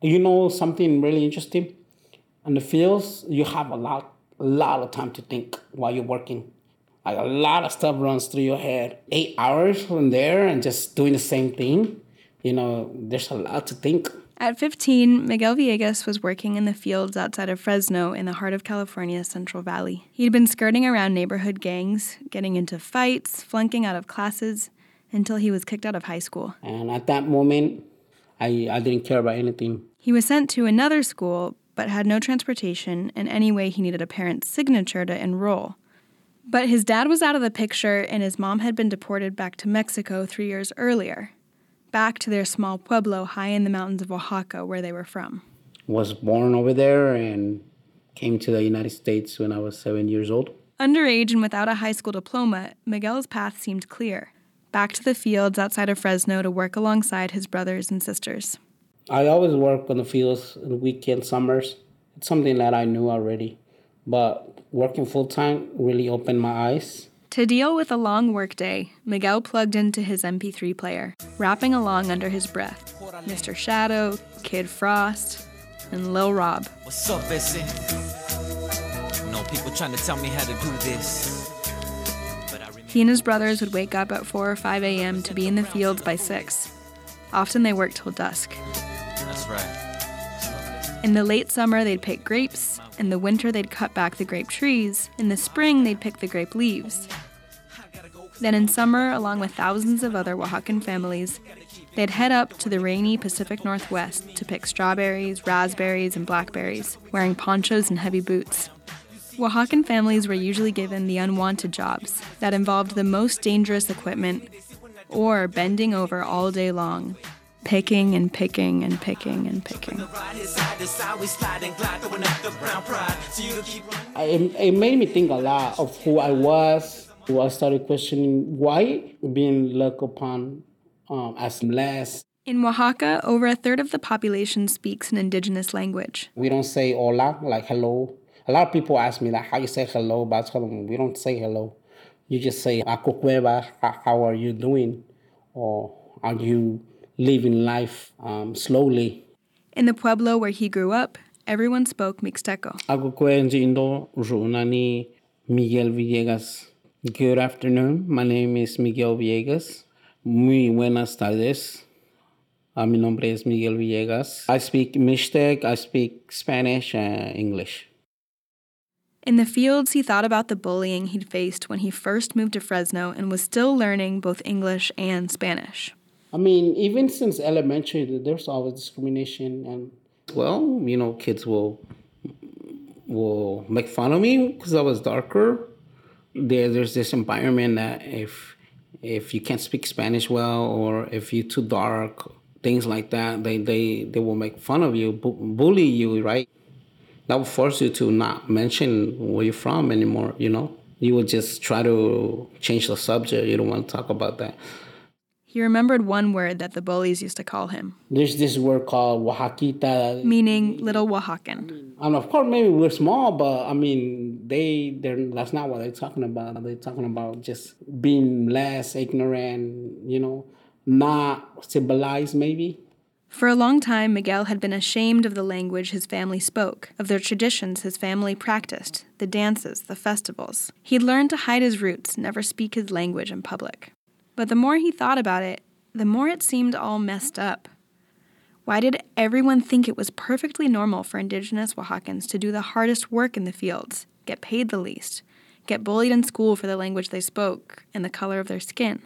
You know something really interesting? In the fields, you have a lot, a lot of time to think while you're working. Like a lot of stuff runs through your head. Eight hours from there and just doing the same thing. You know, there's a lot to think. At 15, Miguel Villegas was working in the fields outside of Fresno in the heart of California's Central Valley. He'd been skirting around neighborhood gangs, getting into fights, flunking out of classes, until he was kicked out of high school. And at that moment, I, I didn't care about anything. He was sent to another school, but had no transportation, and anyway, he needed a parent's signature to enroll. But his dad was out of the picture, and his mom had been deported back to Mexico three years earlier back to their small pueblo high in the mountains of Oaxaca, where they were from. Was born over there and came to the United States when I was seven years old. Underage and without a high school diploma, Miguel's path seemed clear back to the fields outside of Fresno to work alongside his brothers and sisters. I always work on the fields in the weekend, summers. It's something that I knew already. But working full time really opened my eyes to deal with a long workday, Miguel plugged into his MP3 player, rapping along under his breath. Mr. Shadow, Kid Frost, and Lil Rob. What's up, Bessie? No people trying to tell me how to do this. He and his brothers would wake up at 4 or 5 a.m. to be in the fields by 6. Often they worked till dusk. Right. In the late summer, they'd pick grapes. In the winter, they'd cut back the grape trees. In the spring, they'd pick the grape leaves. Then in summer, along with thousands of other Oaxacan families, they'd head up to the rainy Pacific Northwest to pick strawberries, raspberries, and blackberries, wearing ponchos and heavy boots. Oaxacan families were usually given the unwanted jobs that involved the most dangerous equipment or bending over all day long, picking and picking and picking and picking. It, it made me think a lot of who I was I started questioning why being looked upon um, as less. In Oaxaca, over a third of the population speaks an indigenous language. We don't say hola, like hello. A lot of people ask me like, how you say hello, but I tell them we don't say hello. You just say how are you doing? Or are you living life um, slowly? In the pueblo where he grew up, everyone spoke Mixteco. Miguel Villegas Good afternoon. My name is Miguel Villegas. Muy buenas tardes. Uh, mi nombre es Miguel Villegas. I speak Mixtec, I speak Spanish and English. In the fields, he thought about the bullying he'd faced when he first moved to Fresno and was still learning both English and Spanish. I mean, even since elementary, there's always discrimination, and well, you know, kids will will make fun of me because I was darker there, there's this environment that if if you can't speak Spanish well or if you're too dark, things like that, they they they will make fun of you, bu- bully you, right? That will force you to not mention where you're from anymore. You know, you will just try to change the subject. You don't want to talk about that. He remembered one word that the bullies used to call him. There's this word called Oaxaquita. Meaning little Oaxacan. And of course, maybe we're small, but I mean, they they're that's not what they're talking about. They're talking about just being less ignorant, you know, not civilized, maybe. For a long time, Miguel had been ashamed of the language his family spoke, of their traditions his family practiced, the dances, the festivals. He'd learned to hide his roots, never speak his language in public. But the more he thought about it, the more it seemed all messed up. Why did everyone think it was perfectly normal for indigenous Oaxacans to do the hardest work in the fields, get paid the least, get bullied in school for the language they spoke and the color of their skin?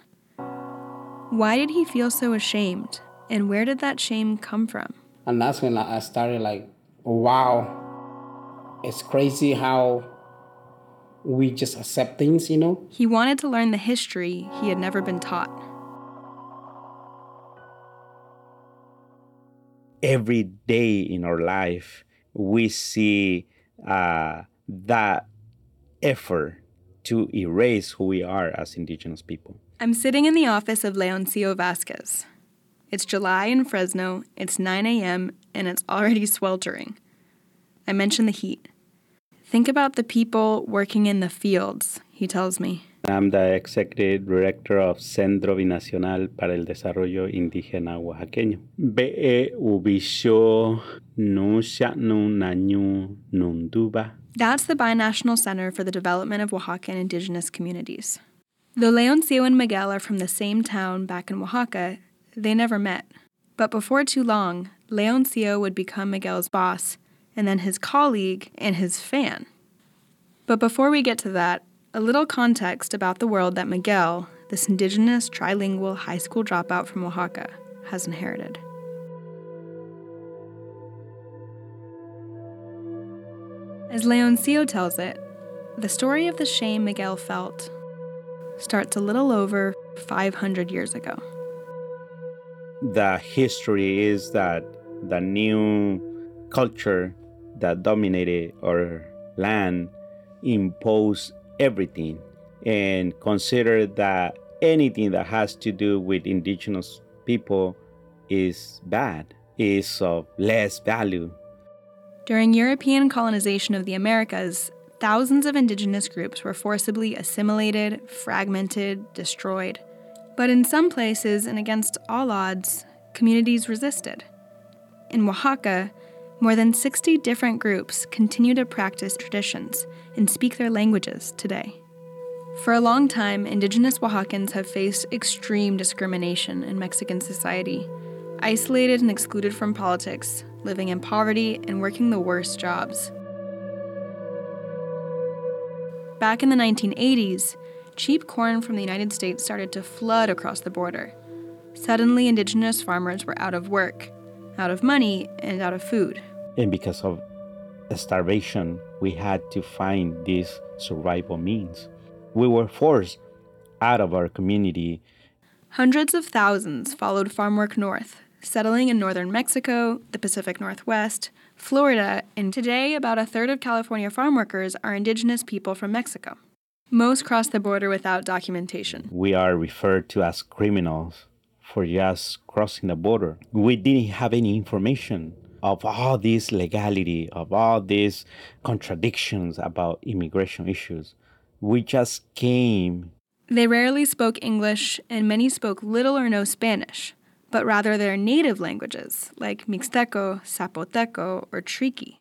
Why did he feel so ashamed, and where did that shame come from? And that's when I started like, wow, it's crazy how we just accept things, you know? He wanted to learn the history he had never been taught. Every day in our life, we see uh, that effort to erase who we are as indigenous people. I'm sitting in the office of Leoncio Vasquez. It's July in Fresno, it's 9 a.m., and it's already sweltering. I mention the heat. Think about the people working in the fields, he tells me. I'm the executive director of Centro Binacional para el Desarrollo Indígena Oaxaqueño. Be ubisho nunduba. That's the Binational Center for the Development of Oaxacan Indigenous Communities. Though Leoncio and Miguel are from the same town back in Oaxaca, they never met. But before too long, Leoncio would become Miguel's boss, and then his colleague and his fan. But before we get to that, a little context about the world that Miguel, this indigenous trilingual high school dropout from Oaxaca, has inherited. As Leoncio tells it, the story of the shame Miguel felt starts a little over 500 years ago. The history is that the new culture that dominated our land imposed everything and consider that anything that has to do with indigenous people is bad, is of less value. During European colonization of the Americas, thousands of indigenous groups were forcibly assimilated, fragmented, destroyed. But in some places, and against all odds, communities resisted. In Oaxaca, more than 60 different groups continue to practice traditions and speak their languages today. For a long time, indigenous Oaxacans have faced extreme discrimination in Mexican society, isolated and excluded from politics, living in poverty, and working the worst jobs. Back in the 1980s, cheap corn from the United States started to flood across the border. Suddenly, indigenous farmers were out of work, out of money, and out of food and because of starvation, we had to find these survival means. We were forced out of our community. Hundreds of thousands followed farm work north, settling in northern Mexico, the Pacific Northwest, Florida, and today about a third of California farm workers are indigenous people from Mexico. Most cross the border without documentation. We are referred to as criminals for just crossing the border. We didn't have any information of all this legality, of all these contradictions about immigration issues. We just came. They rarely spoke English, and many spoke little or no Spanish, but rather their native languages, like Mixteco, Zapoteco, or Triqui.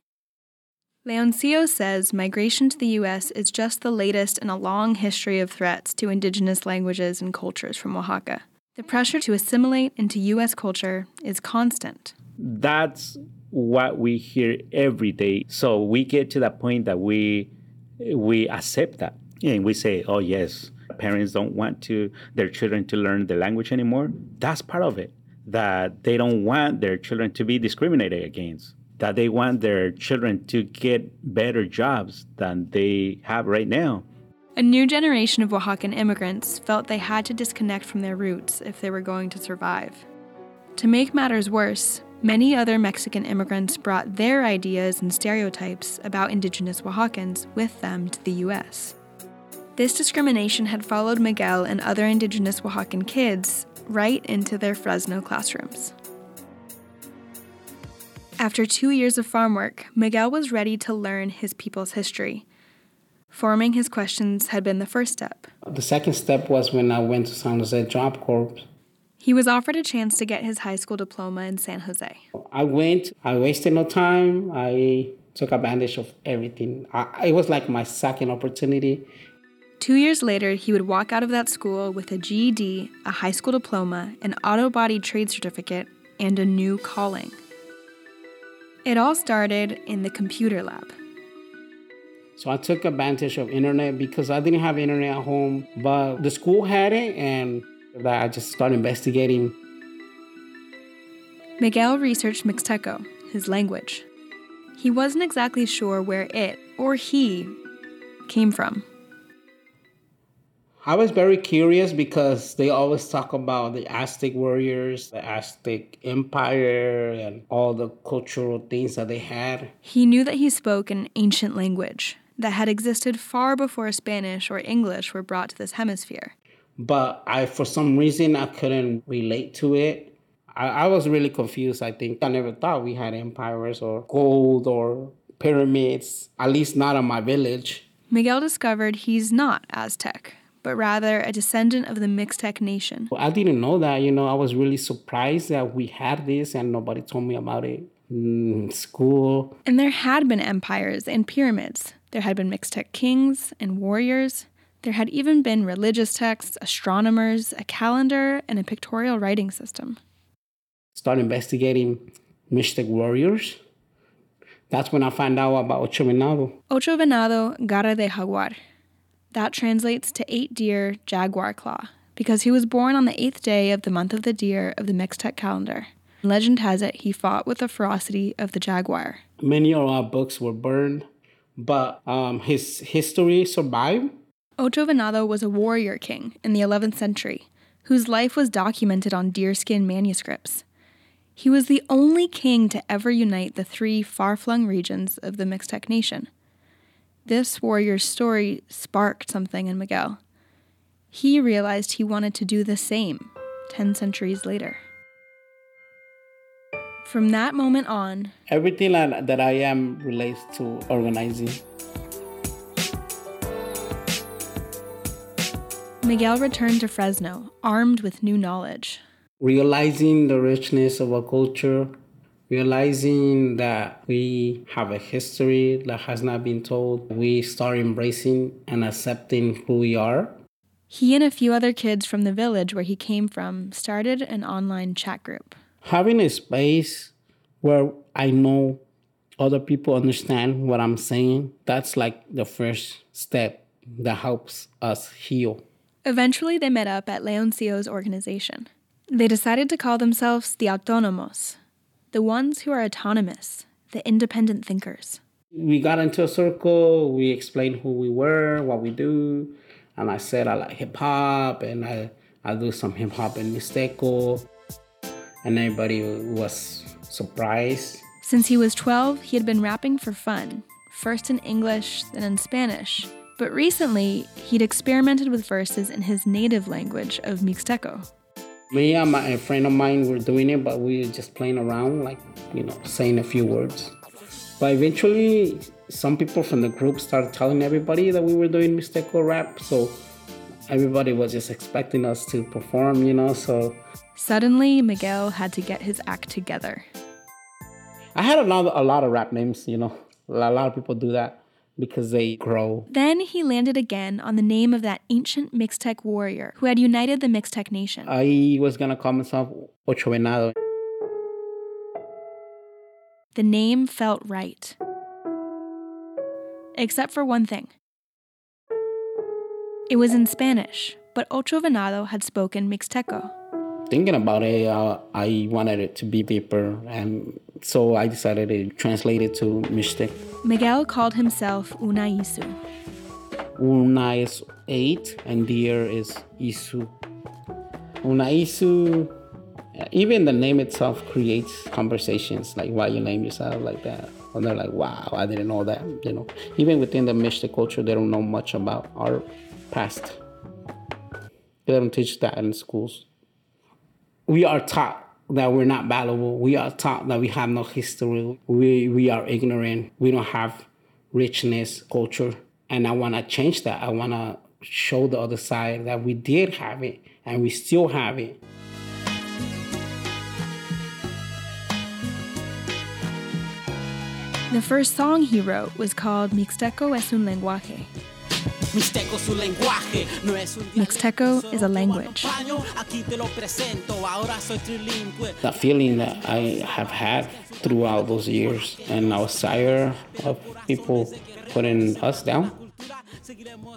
Leoncio says migration to the U.S. is just the latest in a long history of threats to indigenous languages and cultures from Oaxaca. The pressure to assimilate into U.S. culture is constant that's what we hear every day. So we get to that point that we we accept that and we say, "Oh yes, parents don't want to their children to learn the language anymore." That's part of it. That they don't want their children to be discriminated against. That they want their children to get better jobs than they have right now. A new generation of Oaxacan immigrants felt they had to disconnect from their roots if they were going to survive. To make matters worse, Many other Mexican immigrants brought their ideas and stereotypes about indigenous Oaxacans with them to the U.S. This discrimination had followed Miguel and other indigenous Oaxacan kids right into their Fresno classrooms. After two years of farm work, Miguel was ready to learn his people's history. Forming his questions had been the first step. The second step was when I went to San Jose Job Corps he was offered a chance to get his high school diploma in San Jose. I went, I wasted no time. I took advantage of everything. I, it was like my second opportunity. Two years later, he would walk out of that school with a GED, a high school diploma, an auto body trade certificate, and a new calling. It all started in the computer lab. So I took advantage of internet because I didn't have internet at home, but the school had it and that I just started investigating. Miguel researched Mixteco, his language. He wasn't exactly sure where it, or he, came from. I was very curious because they always talk about the Aztec warriors, the Aztec empire, and all the cultural things that they had. He knew that he spoke an ancient language that had existed far before Spanish or English were brought to this hemisphere but I, for some reason, I couldn't relate to it. I, I was really confused. I think I never thought we had empires or gold or pyramids, at least not in my village. Miguel discovered he's not Aztec, but rather a descendant of the Mixtec Nation. I didn't know that. You know, I was really surprised that we had this and nobody told me about it in school. And there had been empires and pyramids. There had been Mixtec kings and warriors. There had even been religious texts, astronomers, a calendar, and a pictorial writing system. Start investigating Mixtec warriors. That's when I found out about Ocho Venado. Ocho Venado, Garra de Jaguar. That translates to eight deer, jaguar claw, because he was born on the eighth day of the month of the deer of the Mixtec calendar. Legend has it he fought with the ferocity of the jaguar. Many of our books were burned, but um, his history survived Ocho Venado was a warrior king in the 11th century whose life was documented on deerskin manuscripts. He was the only king to ever unite the three far flung regions of the Mixtec Nation. This warrior's story sparked something in Miguel. He realized he wanted to do the same 10 centuries later. From that moment on, everything that I am relates to organizing. Miguel returned to Fresno, armed with new knowledge. Realizing the richness of our culture, realizing that we have a history that has not been told, we start embracing and accepting who we are. He and a few other kids from the village where he came from started an online chat group. Having a space where I know other people understand what I'm saying, that's like the first step that helps us heal. Eventually, they met up at Leoncio's organization. They decided to call themselves the Autonomos, the ones who are autonomous, the independent thinkers. We got into a circle, we explained who we were, what we do, and I said I like hip hop and I, I do some hip hop in Mixteco, and everybody was surprised. Since he was 12, he had been rapping for fun, first in English, then in Spanish, but recently, he'd experimented with verses in his native language of Mixteco. Me and my, a friend of mine were doing it, but we were just playing around, like, you know, saying a few words. But eventually, some people from the group started telling everybody that we were doing Mixteco rap, so everybody was just expecting us to perform, you know, so. Suddenly, Miguel had to get his act together. I had a lot, a lot of rap names, you know, a lot of people do that because they grow. Then he landed again on the name of that ancient Mixtec warrior who had united the Mixtec nation. I was gonna call myself Ocho Venado. The name felt right. Except for one thing. It was in Spanish, but Ocho Venado had spoken Mixteco thinking about it, uh, I wanted it to be deeper, and so I decided to translate it to Mixtec. Miguel called himself Una Isu. Una is eight, and deer is Isu. Una Isu, even the name itself creates conversations, like why you name yourself like that. And they're like, wow, I didn't know that. You know, even within the Mixtec culture, they don't know much about our past. They don't teach that in schools we are taught that we're not valuable. We are taught that we have no history. We, we are ignorant. We don't have richness, culture. And I want to change that. I want to show the other side that we did have it and we still have it. The first song he wrote was called Mixteco es un lenguaje, Mixteco is a language. The feeling that I have had throughout those years, and I was tired of people putting us down.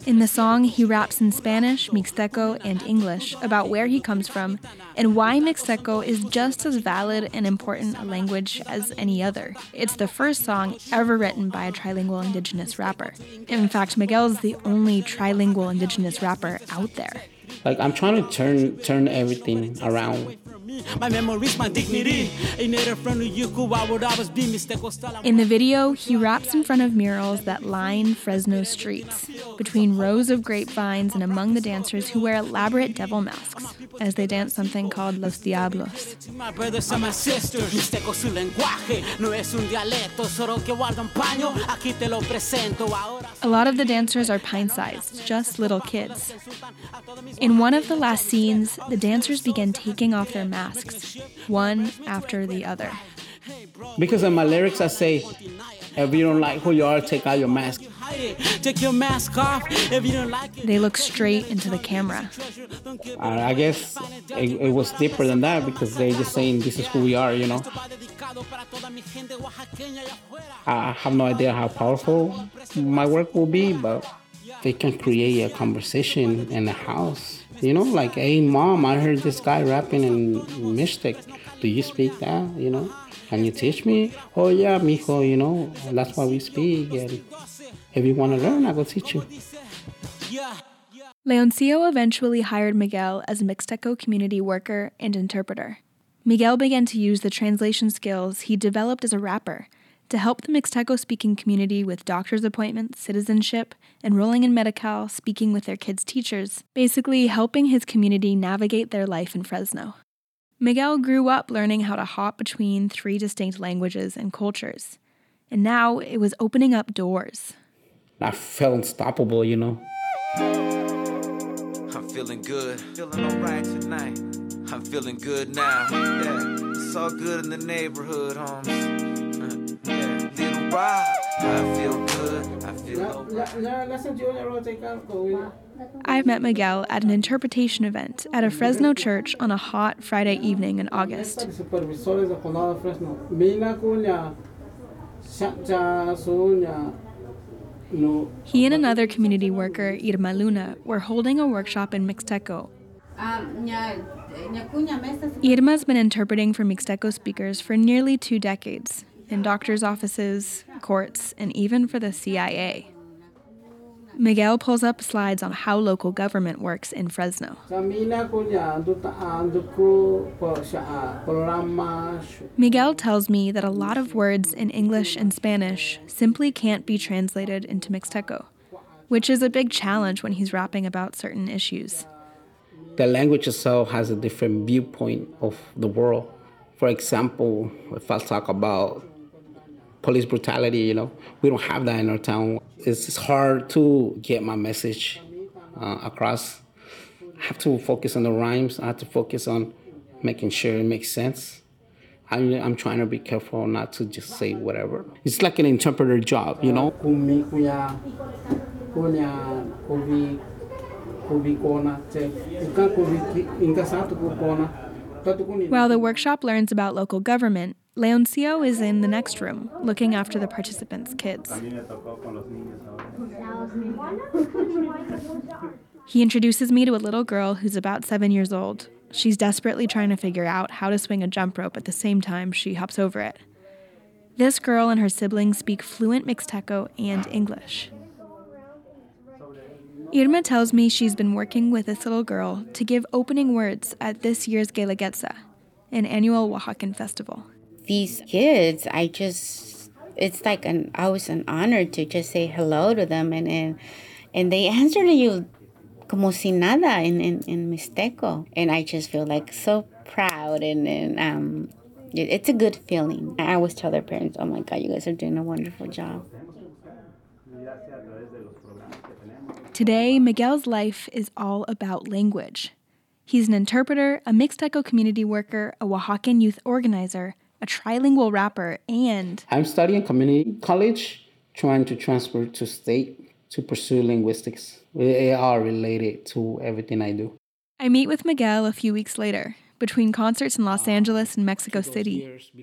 In the song, he raps in Spanish, Mixteco, and English about where he comes from and why Mixteco is just as valid and important a language as any other. It's the first song ever written by a trilingual indigenous rapper. In fact, Miguel is the only trilingual indigenous rapper out there. Like I'm trying to turn turn everything around My memories, my dignity. In the video, he raps in front of murals that line Fresno streets, between rows of grapevines and among the dancers who wear elaborate devil masks as they dance something called Los Diablos. My brothers and my sisters, Mixteco su lenguaje, no es un dialecto, solo que guarda un paño, aquí te lo presento ahora. A lot of the dancers are pint sized, just little kids. In one of the last scenes, the dancers begin taking off their masks, one after the other. Because in my lyrics, I say, if you don't like who you are, take out your mask. Take your mask off if you don't like it. They look straight into the camera. I guess it, it was deeper than that because they're just saying this is who we are, you know. I have no idea how powerful my work will be, but they can create a conversation in the house. You know, like, hey, mom, I heard this guy rapping in Mixtec. Do you speak that? You know, can you teach me? Oh, yeah, mijo, you know, that's why we speak. And if you want to learn, I will teach you. Leoncio eventually hired Miguel as a Mixteco community worker and interpreter. Miguel began to use the translation skills he developed as a rapper to help the Mixteco speaking community with doctor's appointments, citizenship, enrolling in Medi-Cal, speaking with their kids' teachers, basically helping his community navigate their life in Fresno. Miguel grew up learning how to hop between three distinct languages and cultures, and now it was opening up doors. I felt unstoppable, you know. I'm feeling good, feeling alright tonight. I'm feeling good now. Yeah, it's all good in the neighborhood, homes. Yeah, little Rob, I feel good. I feel I've met Miguel at an interpretation event at a Fresno church on a hot Friday evening in August. He and another community worker, Irma Luna, were holding a workshop in Mixteco. Irma's been interpreting for Mixteco speakers for nearly two decades in doctors' offices, courts, and even for the CIA. Miguel pulls up slides on how local government works in Fresno. Miguel tells me that a lot of words in English and Spanish simply can't be translated into Mixteco, which is a big challenge when he's rapping about certain issues. The language itself has a different viewpoint of the world. For example, if I talk about police brutality, you know, we don't have that in our town. It's, it's hard to get my message uh, across. I have to focus on the rhymes. I have to focus on making sure it makes sense. I, I'm trying to be careful not to just say whatever. It's like an interpreter job, you know. While the workshop learns about local government, Leoncio is in the next room, looking after the participants' kids. He introduces me to a little girl who's about seven years old. She's desperately trying to figure out how to swing a jump rope at the same time she hops over it. This girl and her siblings speak fluent Mixteco and English. Irma tells me she's been working with this little girl to give opening words at this year's Guelaguetza, an annual Oaxacan festival these kids, I just it's like an always an honor to just say hello to them and and, and they answer to you como si nada in, in, in Mixteco. And I just feel like so proud and, and um it, it's a good feeling. I always tell their parents, Oh my god, you guys are doing a wonderful job. Today, Miguel's life is all about language. He's an interpreter, a Mixteco community worker, a Oaxacan youth organizer, a trilingual rapper, and I'm studying community college, trying to transfer to state to pursue linguistics. They are related to everything I do. I meet with Miguel a few weeks later. Between concerts in Los Angeles and Mexico City,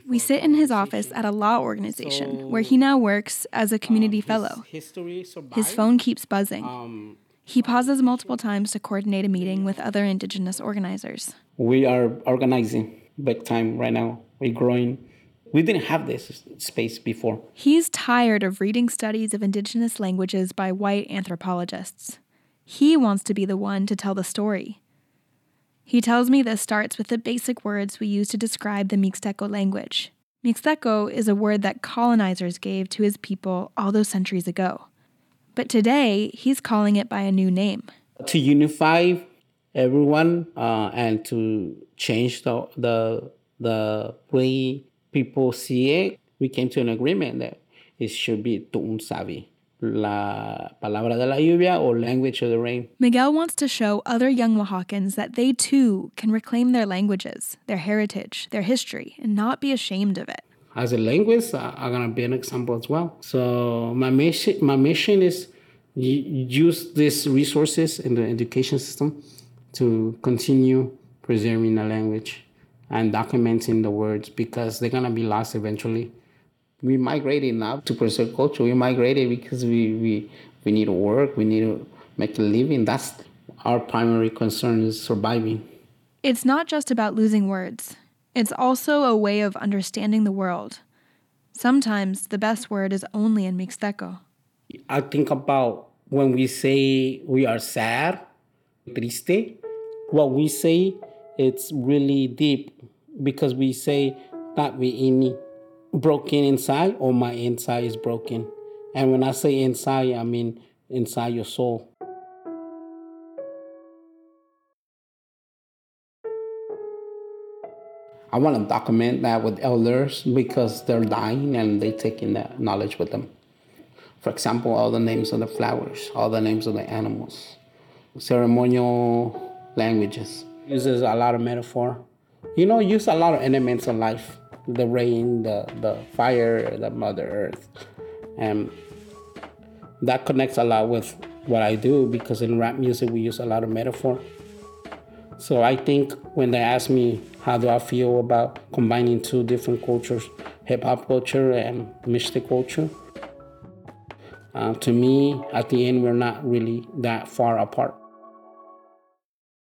we sit in his office at a law organization where he now works as a community fellow. His phone keeps buzzing. Um, he pauses multiple times to coordinate a meeting with other indigenous organizers. We are organizing big time right now. We're growing. We didn't have this space before. He's tired of reading studies of indigenous languages by white anthropologists. He wants to be the one to tell the story. He tells me this starts with the basic words we use to describe the Mixteco language. Mixteco is a word that colonizers gave to his people all those centuries ago. But today, he's calling it by a new name. To unify everyone uh, and to change the, the, the way people see it, we came to an agreement that it should be Tu'un Savi la palabra de la lluvia or language of the rain. Miguel wants to show other young Oaxacans that they too can reclaim their languages, their heritage, their history, and not be ashamed of it. As a linguist, I'm gonna be an example as well. So my mission, my mission is to use these resources in the education system to continue preserving the language and documenting the words because they're gonna be lost eventually we migrated not to preserve culture. We migrated because we, we, we need to work, we need to make a living. That's our primary concern is surviving. It's not just about losing words. It's also a way of understanding the world. Sometimes the best word is only in Mixteco. I think about when we say we are sad, triste, what we say it's really deep because we say that we ini broken inside or my inside is broken. And when I say inside, I mean inside your soul. I want to document that with elders because they're dying and they're taking that knowledge with them. For example, all the names of the flowers, all the names of the animals, ceremonial languages. Uses a lot of metaphor. You know, use a lot of elements of life the rain, the, the fire, the Mother Earth. And that connects a lot with what I do because in rap music we use a lot of metaphor. So I think when they ask me how do I feel about combining two different cultures, hip hop culture and Mixtec culture, uh, to me, at the end, we're not really that far apart.